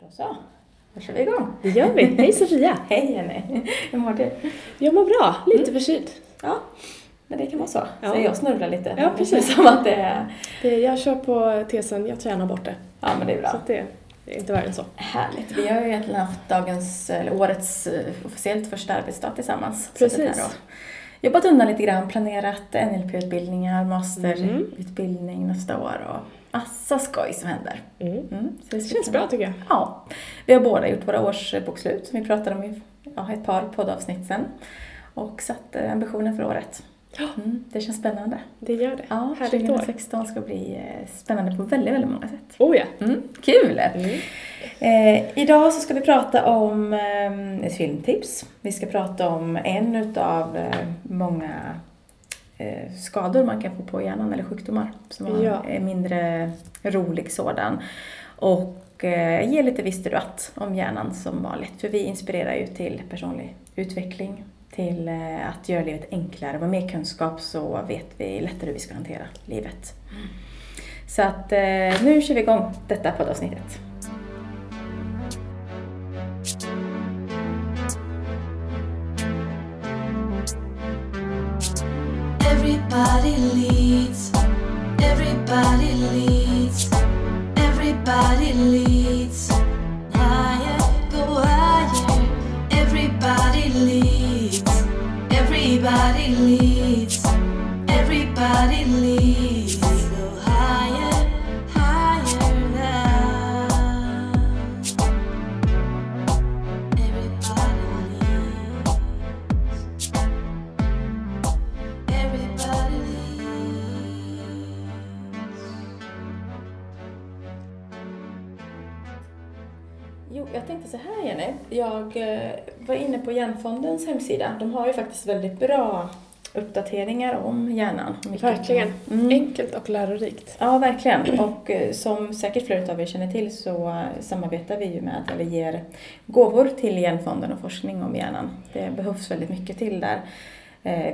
Då så, då kör vi igång. Det gör vi. Hej Sofia! Hej Jenny, hur mår du? Jag mår bra, lite förkyld. Ja, men det kan vara så. Ja. Så jag snurrar lite. Ja, precis. som att det är... Det, jag kör på tesen, jag tränar bort det. Ja, men det är bra. Så det, det är inte värre än så. Härligt. Vi har ju egentligen haft dagens, eller årets eh, officiellt första arbetsdag tillsammans. Precis. Jobbat undan lite grann, planerat NLP-utbildningar, Mm. masterutbildning nästa år och massa skoj som händer. Mm. Mm, så Det känns bra tycker jag. Ja. Vi har båda gjort våra årsbokslut som vi pratade om i ja, ett par poddavsnitt sen. Och satt eh, ambitionen för året. Mm, det känns spännande. Det gör det. Ja, Härligt år. 2016 ska bli eh, spännande på väldigt, väldigt många sätt. Oh ja. Mm, kul! Mm. Eh, idag så ska vi prata om eh, ett filmtips. Vi ska prata om en utav eh, många skador man kan få på hjärnan, eller sjukdomar, som har Ja. en mindre rolig sådan. Och eh, ge lite visste du att om hjärnan som vanligt, för vi inspirerar ju till personlig utveckling, till eh, att göra livet enklare. Med mer kunskap så vet vi lättare hur vi ska hantera livet. Så att eh, nu kör vi igång detta poddavsnittet. Everybody leads. Everybody leads. Everybody leads. Jag eh, var inne på Hjärnfondens hemsida. De har ju faktiskt väldigt bra uppdateringar om hjärnan. Verkligen. Mm. Enkelt och lärorikt. Ja, verkligen. Och eh, som säkert flera av er känner till så eh, samarbetar vi ju med, eller ger gåvor till Hjärnfonden och forskning om hjärnan. Det behövs väldigt mycket till där.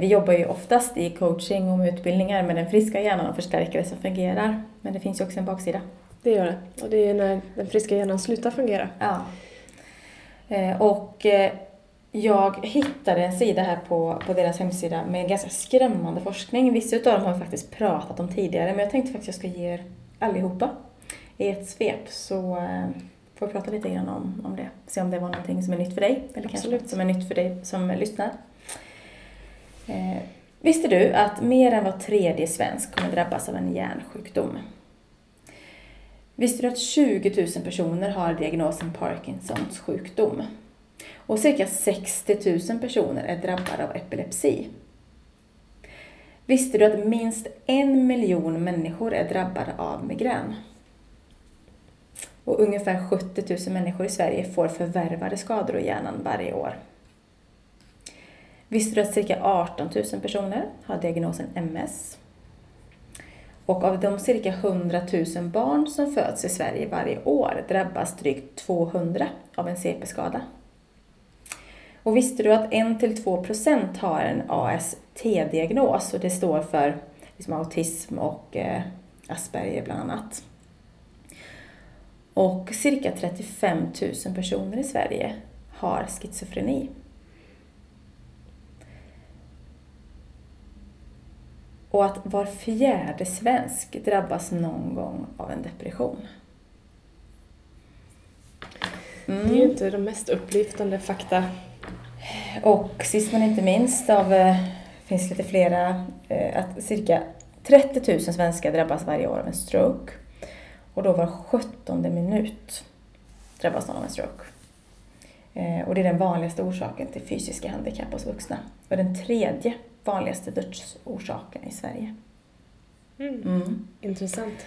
Vi jobbar ju oftast i coaching och med utbildningar med den friska hjärnan och förstärkare som fungerar. Men det finns ju också en baksida. Det gör det. Och det är när den friska hjärnan slutar fungera. Ja. Eh, Och eh, jag hittade en sida här på, på deras hemsida med ganska skrämmande forskning. Vissa utav dem har vi faktiskt pratat om tidigare, men jag tänkte faktiskt att jag ska ge er allihopa i ett svep. Så eh, får vi prata lite grann om, om det. Se om det var någonting som är nytt för dig, eller kanske Absolut. något som är nytt för dig som lyssnar. Eh, visste du att mer än var tredje svensk kommer drabbas av en hjärnsjukdom? Visste du att 20 000 personer har diagnosen Parkinsons sjukdom? Och cirka 60 000 personer är drabbade av epilepsi. Visste du att minst en miljon människor är drabbade av migrän? Och ungefär 70 000 människor i Sverige får förvärvade skador i hjärnan varje år. Visste du att cirka 18 000 personer har diagnosen MS? Och av de cirka 100 000 barn som föds i Sverige varje år drabbas drygt 200 av en CP-skada. Och visste du att 1-2% har en AST-diagnos och det står för liksom autism och eh, Asperger bland annat. Och cirka 35 000 personer i Sverige har schizofreni. Och att var fjärde svensk drabbas någon gång av en depression. Det är ju inte de mest upplyftande fakta. Och sist men inte minst av, eh, finns lite flera, eh, att cirka 30 000 svenskar drabbas varje år av en stroke. Och då var 17 minut drabbas någon av en stroke. Eh, Och det är den vanligaste orsaken till fysiska handikapp hos vuxna. Och den tredje vanligaste dödsorsaken i Sverige. Mm. Mm. Intressant.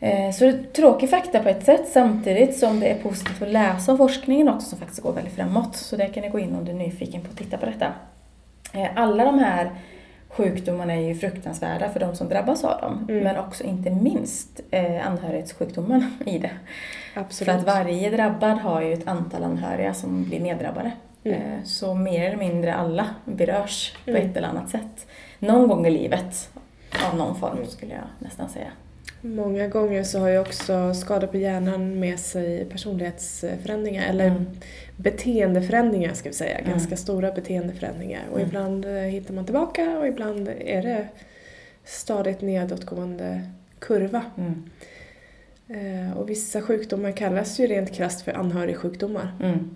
Eh, Så det är tråkig fakta på ett sätt samtidigt som det är positivt att läsa om forskningen också som faktiskt går väldigt framåt. Så där kan ni gå in om du är nyfiken på att titta på detta. Eh, Alla de här sjukdomarna är ju fruktansvärda för de som drabbas av dem. Mm. Men också inte minst eh, anhörighetssjukdomen i det. Absolut. För att varje drabbad har ju ett antal anhöriga som blir neddrabbade. Mm. Eh, Så mer eller mindre alla berörs på Mm. ett eller annat sätt. Någon gång i livet av någon form skulle jag nästan säga. Många gånger så har ju också skador på hjärnan med sig personlighetsförändringar eller Mm. beteendeförändringar ska vi säga. Mm. Ganska stora beteendeförändringar. Och Mm. ibland eh, hittar man tillbaka och ibland är det stadigt nedåtgående kurva. Mm. Eh, Och vissa sjukdomar kallas ju rent krasst för anhörigsjukdomar. Mm.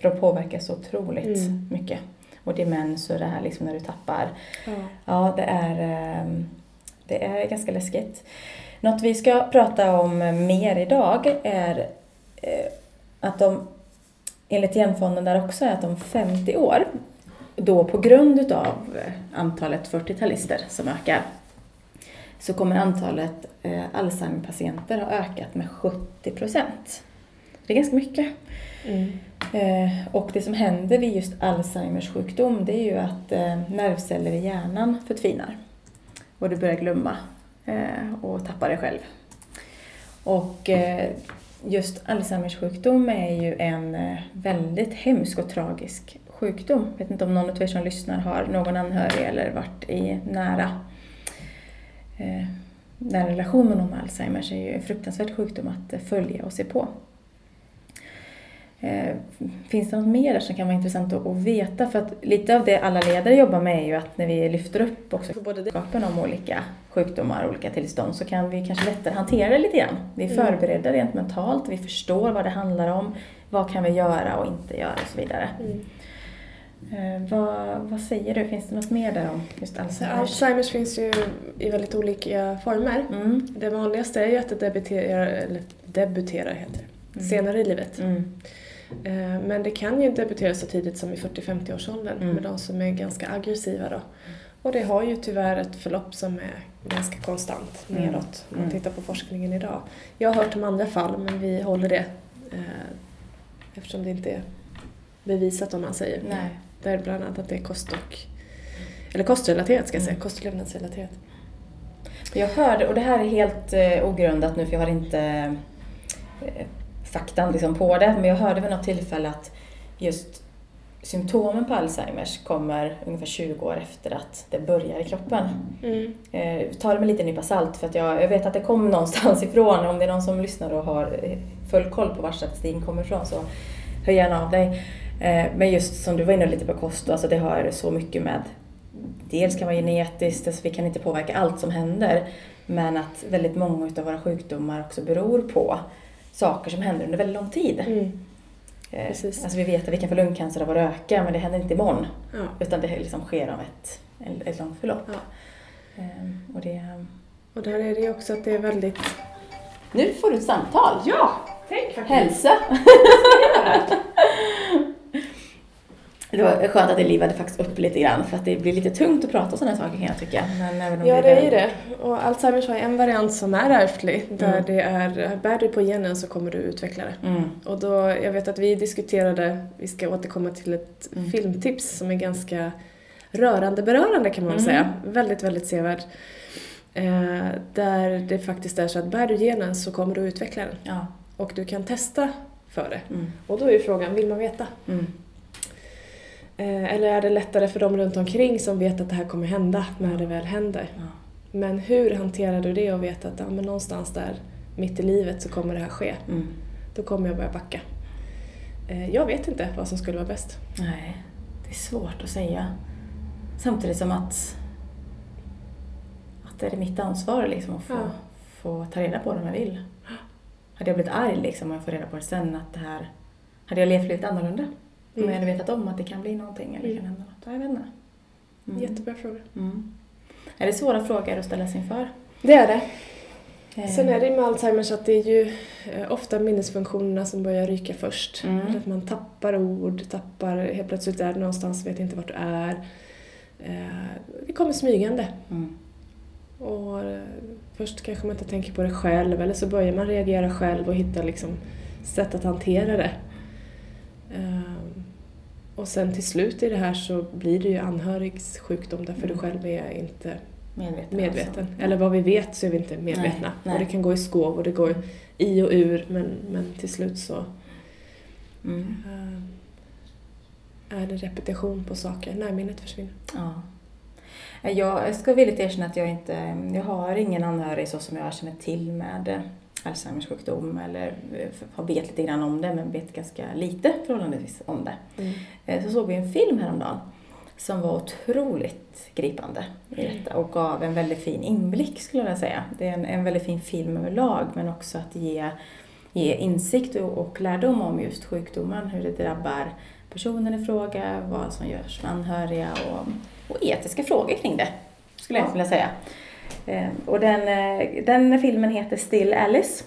För de påverkar så otroligt Mm. mycket. Och demens och det här liksom när du tappar. Ja. Ja, det är, ehm, det är ganska läskigt. Något vi ska prata om mer idag är eh, att de, enligt Genfonden där också, är att om 50 år, då på grund utav eh, antalet 40-talister som ökar, så kommer antalet eh, Alzheimer-patienter ha ökat med 70 procent. Det är ganska mycket. Mm. Eh, och det som händer vid just Alzheimers sjukdom det är ju att eh, nervceller i hjärnan förtvinar. Och du börjar glömma eh, och tappa dig själv. Och just Alzheimers sjukdom är ju en väldigt hemsk och tragisk sjukdom. Jag vet inte om någon av er som lyssnar har någon anhörig eller varit i nära nära relation med någon med Alzheimers är ju en fruktansvärd sjukdom att följa och se på. Eh, Finns det något mer där som kan vara intressant att veta? För att lite av det alla ledare jobbar med är ju att när vi lyfter upp också kunskapen om olika sjukdomar och olika tillstånd så kan vi kanske lättare hantera det lite grann. Vi är Mm. förberedda rent mentalt, vi förstår vad det handlar om, vad kan vi göra och inte göra och så vidare. Mm. Eh, vad, vad säger du, finns det något mer där om just Alzheimers? Alzheimers finns ju i väldigt olika former. Mm. Det vanligaste är ju att det debuterar, eller debuterar heter det, Mm. senare i livet. Eh, Men det kan ju debutera så tidigt som i 40-50-årsåldern Mm. med de som är ganska aggressiva då. Och det har ju tyvärr ett förlopp som är ganska konstant Mm. nedåt om man Mm. tittar på forskningen idag. Jag har hört om andra fall men vi håller det eh, eftersom det inte är bevisat om man säger. Nej. Där bland annat att det är kost och eller kostrelaterat ska jag säga, Mm. kost och levnadsrelaterat. Jag hörde, och det här är helt eh, ogrundat nu för jag har inte eh, faktan liksom på det, men jag hörde vid något tillfälle att just symptomen på Alzheimers kommer ungefär 20 år efter att det börjar i kroppen. Mm. Eh, ta det med lite nypa salt för att jag, jag vet att det kom någonstans ifrån. Om det är någon som lyssnar och har full koll på var statistiken kommer ifrån så hör gärna av dig. Eh, men just som du var inne lite på kost, alltså det har så mycket med Dels kan vara genetiskt, alltså vi kan inte påverka allt som händer. Men att väldigt många av våra sjukdomar också beror på saker som händer under väldigt lång tid. Mm. Eh, Precis. Alltså vi vet att vi kan få lungcancer av att röka men det händer inte imorgon. Ja. Utan det liksom sker av ett, ett långt förlopp. Ja. Ehm, och det... Och där är det ju också att det är väldigt... Nu får du ett samtal! Ja! Tänk! Hälsa! Det var skönt att det livade faktiskt upp lite grann för att det blir lite tungt att prata om sådana saker kan jag tycka. Men även om Ja, det är ju det. Och Alzheimers har en variant som är ärftlig. Där Mm. det är, bär du på genen så kommer du utveckla det. Mm. Och då, jag vet att vi diskuterade, vi ska återkomma till ett Mm. filmtips som är ganska rörande berörande kan man väl Mm. säga. Väldigt, väldigt sevärd. Eh, där det faktiskt är så att bär du genen så kommer du utveckla den. Ja. Och du kan testa för det. Mm. Och då är ju frågan, vill man veta? Eh, eller är det lättare för dem runt omkring som vet att det här kommer hända när det väl händer? Ja. Men hur hanterar du det och vet att ja, men någonstans där mitt i livet så kommer det här ske? Mm. Då kommer jag börja backa. Eh, jag vet inte vad som skulle vara bäst. Nej, det är svårt att säga. Samtidigt som att, att det är mitt ansvar liksom att få, Ja. få ta reda på det om jag vill. Hade jag blivit arg liksom, om jag får reda på det sen att det här... Hade jag levt livet annorlunda? Om Mm. jag hade vetat om att det kan bli någonting eller Mm. kan hända något. Ja, Jag vet inte. Mm. Jättebra fråga. Mm. Är det svåra frågor att ställa sig inför? Det är det. Eh, Sen är det med Alzheimers att det är ju eh, ofta minnesfunktionerna som börjar ryka först. Mm. Att man tappar ord, tappar, helt plötsligt är du någonstans, vet inte vart du är. Eh, Det kommer smygande. Mm. Och först kanske man inte tänker på det själv eller så börjar man reagera själv och hitta liksom sätt att hantera det. Och sen till slut i det här så blir det ju anhörigs sjukdom därför du Mm. själv är inte Medveten. medveten. alltså. Eller vad vi vet så är vi inte medvetna. Nej, nej. Och det kan gå i skov och det går i och ur men, men till slut så Mm. ehm, är det repetition på saker. Närminnet försvinner. Ja. Jag ska villigt erkänna att jag inte, jag har ingen anhörig så som jag känner till med Alzheimers sjukdom eller eh, har vet lite grann om det men vet ganska lite förhållandevis om det. Mm. Eh, Så såg vi en film häromdagen som var otroligt gripande i detta och gav en väldigt fin inblick skulle jag vilja säga. Det är en, en väldigt fin film överlag men också att ge, ge insikt och, och lärdom om just sjukdomen, hur det drabbar personen i fråga, vad som görs med anhöriga och, och etiska frågor kring det, skulle jag Ja. vilja säga. Ehm, och den, eh, den filmen heter Still Alice.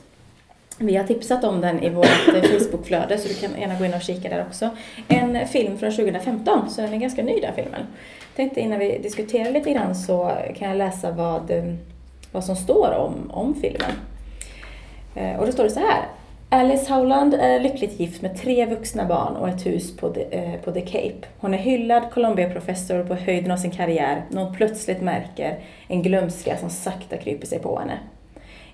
Vi har tipsat om den i vårt eh, Facebookflöde så du kan gärna gå in och kika där också. En film från 2015, så den är ganska ny den filmen. Tänkte innan vi diskuterar lite grann så kan jag läsa vad, eh, vad som står om, om filmen. Och då står det så här. Alice Howland är lyckligt gift med tre vuxna barn och ett hus på The, eh, på The Cape. Hon är hyllad Columbia-professor på höjden av sin karriär när hon plötsligt märker en glömska som sakta kryper sig på henne.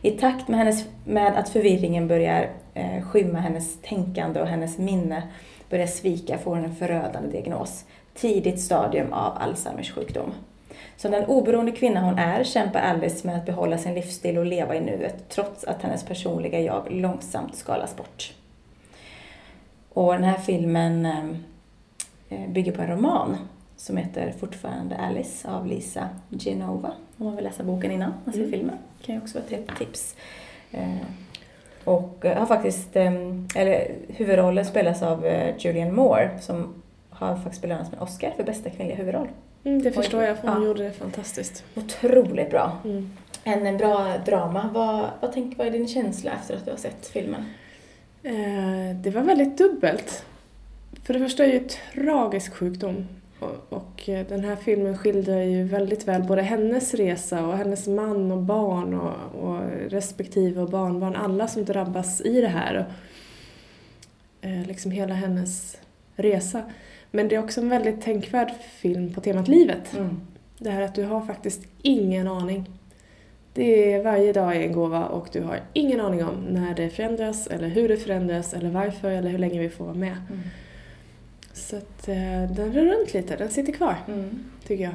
I takt med, hennes, med att förvirringen börjar eh, skymma hennes tänkande och hennes minne börjar svika får hon en förödande diagnos. Tidigt stadium av Alzheimers sjukdom. Som den oberoende kvinna hon är kämpar Alice med att behålla sin livsstil och leva i nuet trots att hennes personliga jag långsamt skalas bort. Och den här filmen eh, bygger på en roman som heter Fortfarande Alice av Lisa Genova. Om man vill läsa boken innan man ser Mm. filmen kan ju också vara ett tips. Eh, Och eh, har faktiskt, eh, eller huvudrollen spelas av eh, Julianne Moore som har faktiskt belönats med Oscar för bästa kvinnliga huvudroll. Mm, det förstår jag, för hon Ja. gjorde det fantastiskt. Otroligt bra. Mm. En, bra drama. Vad, vad, tänk, vad är din känsla efter att du har sett filmen? Eh, det var väldigt dubbelt. För det första är det ju tragisk sjukdom. Och, och eh, den här filmen skildrar ju väldigt väl både hennes resa och hennes man och barn och, och respektive och barnbarn. Alla som drabbas i det här. Och, eh, liksom hela hennes resa. Men det är också en väldigt tänkvärd film på temat livet. Mm. Det här att du har faktiskt ingen aning. Det är varje dag är en gåva och du har ingen aning om när det förändras eller hur det förändras eller varför eller hur länge vi får vara med. Mm. Så att eh, den rör runt lite, den sitter kvar Mm. tycker jag.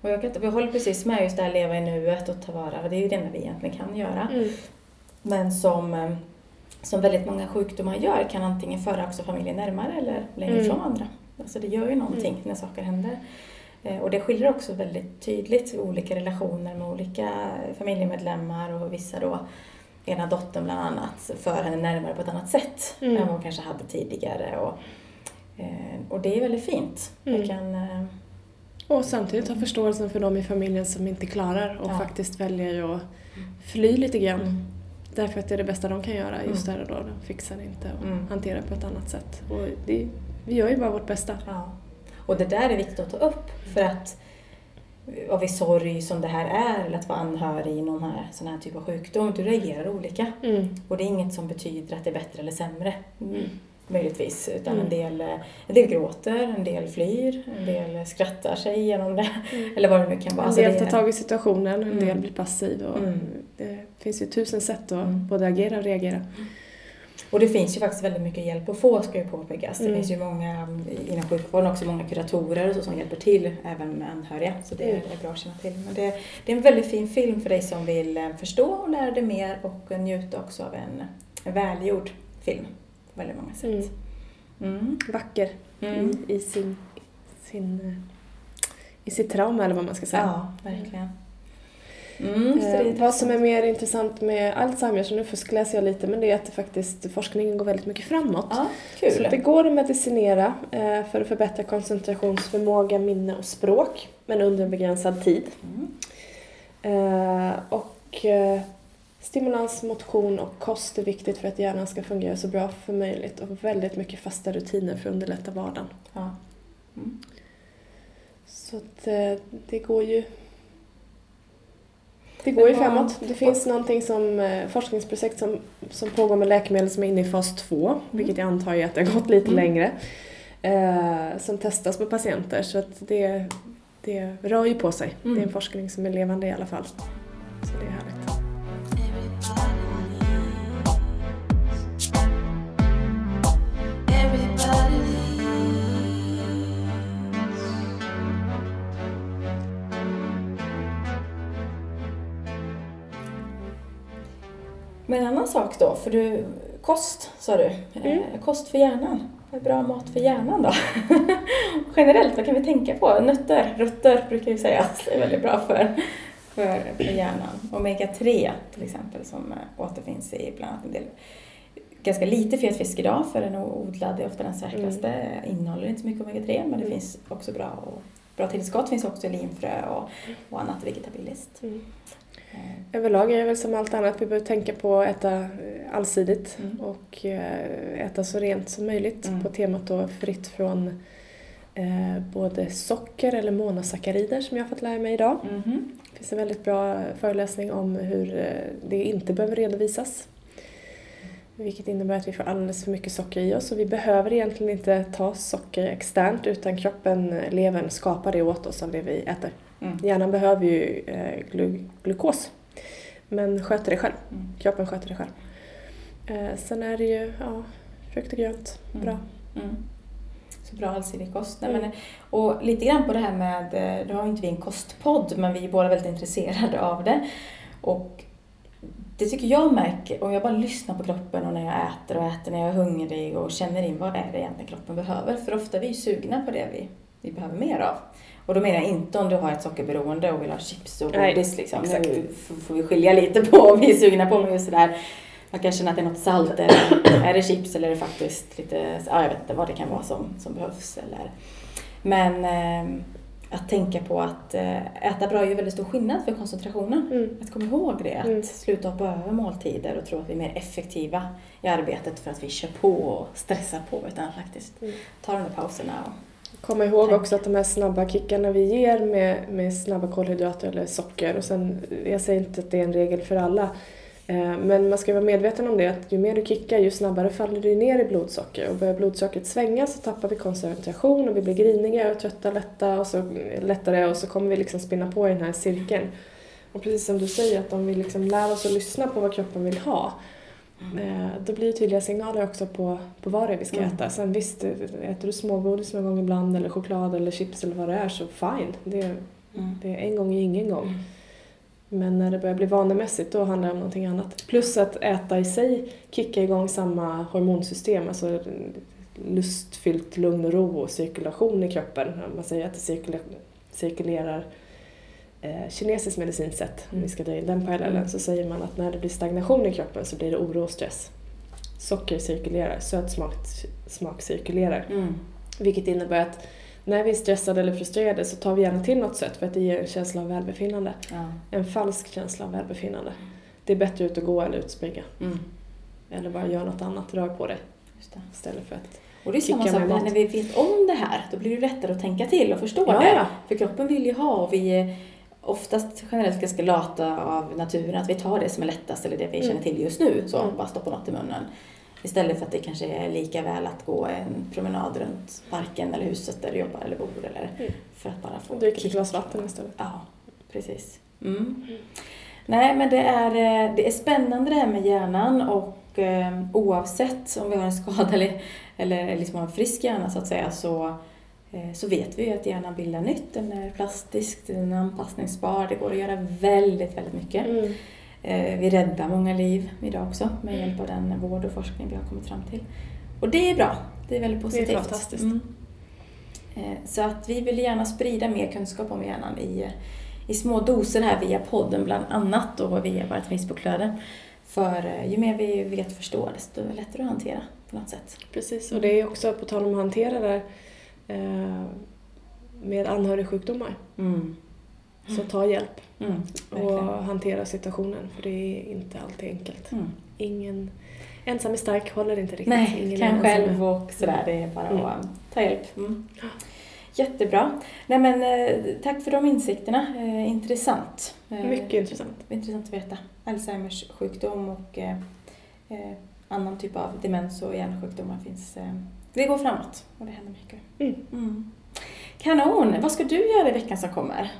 Och jag, kan, jag håller precis med just det här leva i nuet och ta vara. Det är ju det enda vi egentligen kan göra. Mm. Men som, eh, som väldigt många sjukdomar gör kan antingen föra också familjen närmare eller längre Mm. ifrån varandra. Alltså det gör ju någonting när saker händer. Eh, Och det skiljer också väldigt tydligt olika relationer med olika familjemedlemmar och vissa då, ena dottern bland annat, för henne närmare på ett annat sätt Mm. än vad hon kanske hade tidigare. Och, eh, och det är väldigt fint. Mm. Kan, eh, Och samtidigt ha förståelsen för de i familjen som inte klarar och Ja. faktiskt väljer att fly lite grann. mm. Därför att det är det bästa de kan göra just Mm. där och då. De fixar inte och Mm. hanterar på ett annat sätt. Och det, vi gör ju bara vårt bästa. Ja. Och det där är viktigt att ta upp för att av vid sorg som det här är eller att vara anhörig i någon här, sån här typ av sjukdom, du reagerar olika. Mm. Och det är inget som betyder att det är bättre eller sämre. Mm. Möjligtvis. Utan Mm. en, del, en del gråter, en del flyr, en del skrattar sig igenom det. Mm. Eller vad det nu kan vara. En del tar tag i situationen, en Mm. del blir passiv. Och Mm. Det finns ju tusen sätt att Mm. både agera och reagera. Och det finns ju faktiskt väldigt mycket hjälp att få ska ju påpekas. Det Mm. finns ju många inom sjukvården också många kuratorer och så som hjälper till även med anhöriga. Så det är, Mm. bra att känna till. Men det, det är en väldigt fin film för dig som vill eh, förstå och lära dig mer och njuta också av en, en välgjord film på väldigt många sätt. Mm. Mm. Vacker Mm. i, i, sin, sin, eh, i sitt trauma eller vad man ska säga. Ja, verkligen. Mm, så det Eh, vad som är mer intressant med Alzheimer, så nu fuskläser jag lite, men det är att det faktiskt, forskningen går väldigt mycket framåt. Ja, Så kul. det går att medicinera eh, för att förbättra koncentrationsförmåga, minne och språk, men under en begränsad tid. Mm. Eh, och eh, stimulans, motion och kost är viktigt för att hjärnan ska fungera så bra för möjligt och väldigt mycket fasta rutiner för att underlätta vardagen. Ja. Mm. Så att, eh, det går ju det går ju framåt. Det finns någonting som eh, forskningsprojekt som, som pågår med läkemedel som är inne i fas 2, vilket jag antar ju att det har gått lite Mm. längre, eh, som testas på patienter. Så att det, det rör ju på sig. Mm. Det är en forskning som är levande i alla fall. Så det är härligt. Men en annan sak då, för du, kost sa du. Mm. Eh, kost för hjärnan. Vad är bra mat för hjärnan då? Generellt, vad kan vi tänka på? Nötter, rötter brukar vi säga. Det är väldigt bra för, för, för hjärnan. Omega-3 till exempel som eh, återfinns i bland annat en del ganska lite fet fisk idag för den odlad är ofta den säkraste. Innehåller inte så mycket omega-3 men det Mm. finns också bra, och, bra tillskott. finns också i linfrö och, och annat vegetabiliskt. Mm. Överlag är det väl som allt annat, vi behöver tänka på att äta eh, allsidigt Mm. och eh, äta så rent som möjligt Mm. på temat då fritt från eh, både socker eller monosackarider som jag har fått lära mig idag. mhm. Det finns en väldigt bra föreläsning om hur det inte behöver redovisas. Vilket innebär att vi får alldeles för mycket socker i oss och vi behöver egentligen inte ta socker externt utan kroppen, eh, levern, skapar det åt oss av det vi äter. Mm. Hjärnan behöver ju eh, glu- glukos men sköter det själv. Mm. Kroppen sköter det själv. Eh, sen är det ju ja, frukt och grönt, Mm. bra. Mm. Så bra allsidig kost. Nej, Mm. men, och lite grann på det här med, eh, nu har ju inte vi en kostpodd, men vi är båda väldigt intresserade av det. Och det tycker jag märker, om jag bara lyssnar på kroppen och när jag äter och äter när jag är hungrig och känner in vad är det egentligen kroppen behöver. För ofta är vi sugna på det vi, vi behöver mer av. Och då menar jag inte om du har ett sockerberoende och vill ha chips och godis liksom. exakt. Nu får vi skilja lite på vad vi är sugna på, men just sådär man kan känna att det är något salt, eller är det chips eller är det faktiskt lite, ja jag vet inte vad det kan vara som, som behövs. Eller. Men eh, att tänka på att eh, äta bra är ju väldigt stor skillnad för koncentrationen. Mm. Att komma ihåg det, att Mm. sluta hoppa över måltider och tro att vi är mer effektiva i arbetet för att vi kör på och stressar på utan faktiskt Mm. ta de där pauserna. Och, Komma ihåg Tänk. också att de här snabba kickarna vi ger med, med snabba kolhydrater eller socker och sen, jag säger inte att det är en regel för alla, men man ska vara medveten om det att ju mer du kickar ju snabbare faller du ner i blodsocker och börjar blodsockret svänga så tappar vi koncentration och vi blir griniga och trötta lätta och så, lättare och så kommer vi liksom spinna på i den här cirkeln. Och precis som du säger att om vi liksom lär oss att lyssna på vad kroppen vill ha Eh, Då blir det tydliga signaler också på, på vad det är vi ska Mm. äta. Sen visst, äter du smågodis någon gång ibland eller choklad eller chips eller vad det är så fine. Det, mm. det är en gång är ingen gång. Men när det börjar bli vanemässigt då handlar det om någonting annat. Plus att äta i sig kickar igång samma hormonsystem, alltså lustfyllt lugn och ro och cirkulation i kroppen. Man säger att det cirkulerar, cirkulerar eh, kinesiskt medicinskt sett, om vi ska dra in den parallellen, Mm. så säger man att när det blir stagnation i kroppen så blir det oro och stress. Socker cirkulerar, söt smak, smak cirkulerar. Mm. Vilket innebär att när vi är stressade eller frustrerade så tar vi gärna till något sätt för att det ger en känsla av välbefinnande. Ja. En falsk känsla av välbefinnande. Det är bättre ut att gå eller ut och springa. Mm. Eller bara göra något annat, rör på dig istället för att... Och det är samma sak när vi vet om det här, då blir det lättare att tänka till och förstå Ja, det. ja. För kroppen vill ju ha och vi är oftast generellt ganska lata av naturen, att vi tar det som är lättast eller det vi Mm. känner till just nu, så Mm. bara stoppa något i munnen. Istället för att det kanske är lika väl att gå en promenad runt parken eller huset där du jobbar eller bor eller Mm. för att bara få Dricka ett glas vatten istället. Ja, precis. Mm. Nej, men det är, eh, det är spännande det här med hjärnan och eh, oavsett om vi har en skada eller, eller liksom har en frisk hjärna så att säga så, eh, så vet vi ju att hjärnan bildar nytt. Den är plastisk, den är anpassningsbar, det går att göra väldigt, väldigt mycket. Eh, vi räddar många liv idag också med hjälp av den vård och forskning vi har kommit fram till. Och det är bra, det är väldigt positivt. fantastiskt. Mm. Eh, Så att vi vill gärna sprida mer kunskap om hjärnan i, i små doser här via podden bland annat och via vårt Facebookflöde. För eh, ju mer vi vet och förstår desto lättare att hantera på något sätt. Precis, och det är också på tal om att hantera det eh, med anhörigsjukdomar. Mm. Så ta hjälp Mm. och hantera situationen för det är inte alltid enkelt. Mm. Ingen ensam är stark håller inte riktigt. Nej, Ingen kan själv och sådär. Det är bara Mm. att ta hjälp. Mm. Jättebra. Nej men eh, tack för de insikterna. Eh, intressant. Eh, Mycket intressant. Intressant att veta. Alzheimers sjukdom och eh, annan typ av demens och hjärnsjukdomar finns. Eh, det går framåt och det händer mycket. Mm. Mm. Kanon! Vad ska du göra i veckan som kommer?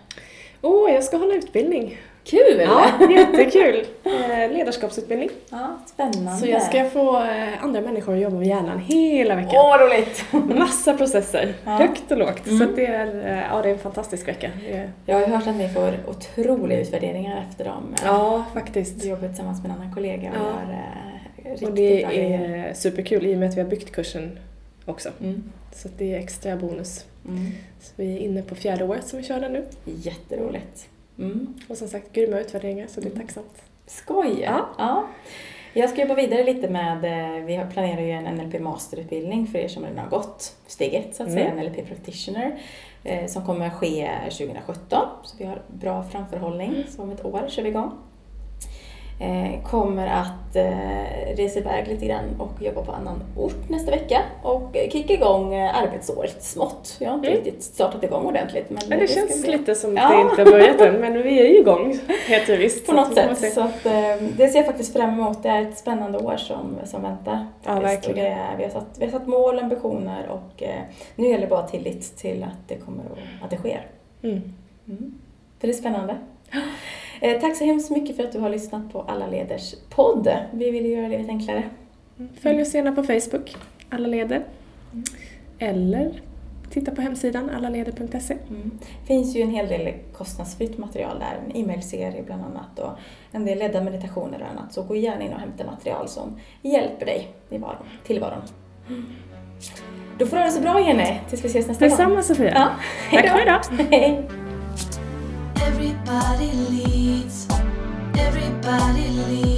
Åh, jag ska hålla utbildning Kul! Ja, jättekul! Eh, Ledarskapsutbildning. Ja, spännande. Så jag ska få eh, andra människor att jobba med hjärnan hela veckan. Åh, vad roligt! Massa processer, Ja. högt och lågt. Mm. Så det, är, eh, ja, det är en fantastisk vecka. Är- Jag har hört att ni får otroliga utvärderingar efter dem. Ja, faktiskt. Du jobbar tillsammans med en annan kollega och Ja. gör Och det är superkul i och med att vi har byggt kursen också. Mm. Så det är extra bonus. Mm. Så vi är inne på fjärde året som vi kör den nu. Jätteroligt. Mm. Och som sagt, grymma utvärderingar så det är Mm. tacksamt. Skoj! Ja. Ja. Jag ska jobba vidare lite med, eh, vi planerar ju en NLP masterutbildning för er som redan har gått steget så att säga, Mm. NLP practitioner, eh, som kommer att ske 2017. Så vi har bra framförhållning, Mm. så om ett år kör vi igång. Eh, kommer att eh, resa iväg lite grann och jobba på annan ort nästa vecka och kicka igång eh, arbetsåret smått. Jag har inte Mm. riktigt startat igång ordentligt. Men, Men det, ska känns bli- lite som Ja. det inte har börjat än, men vi är ju igång, det visst. På något sätt. Så att, det ser jag faktiskt fram emot. Det är ett spännande år som, som väntar. Ja, verkligen. Det vi, har satt, vi har satt mål, ambitioner och nu gäller det bara tillit till att det kommer att, att det sker. Mm. Mm. För det är spännande. Eh, tack så hemskt mycket för att du har lyssnat på Alla Leders podd. Vi vill ju göra livet enklare. Följ oss gärna på Facebook, Alla Leder. Eller titta på hemsidan allaleder.se. Mm. Det finns ju en hel del kostnadsfritt material där, en e-mailserie bland annat och en del ledda meditationer och annat. Så gå gärna in och hämta material som hjälper dig i varon, tillvaron. Då får du ha det så bra Jenny, tills vi ses nästa gång. Detsamma Sofia! Ja, Tack hejdå. för idag! Hej! somebody leave.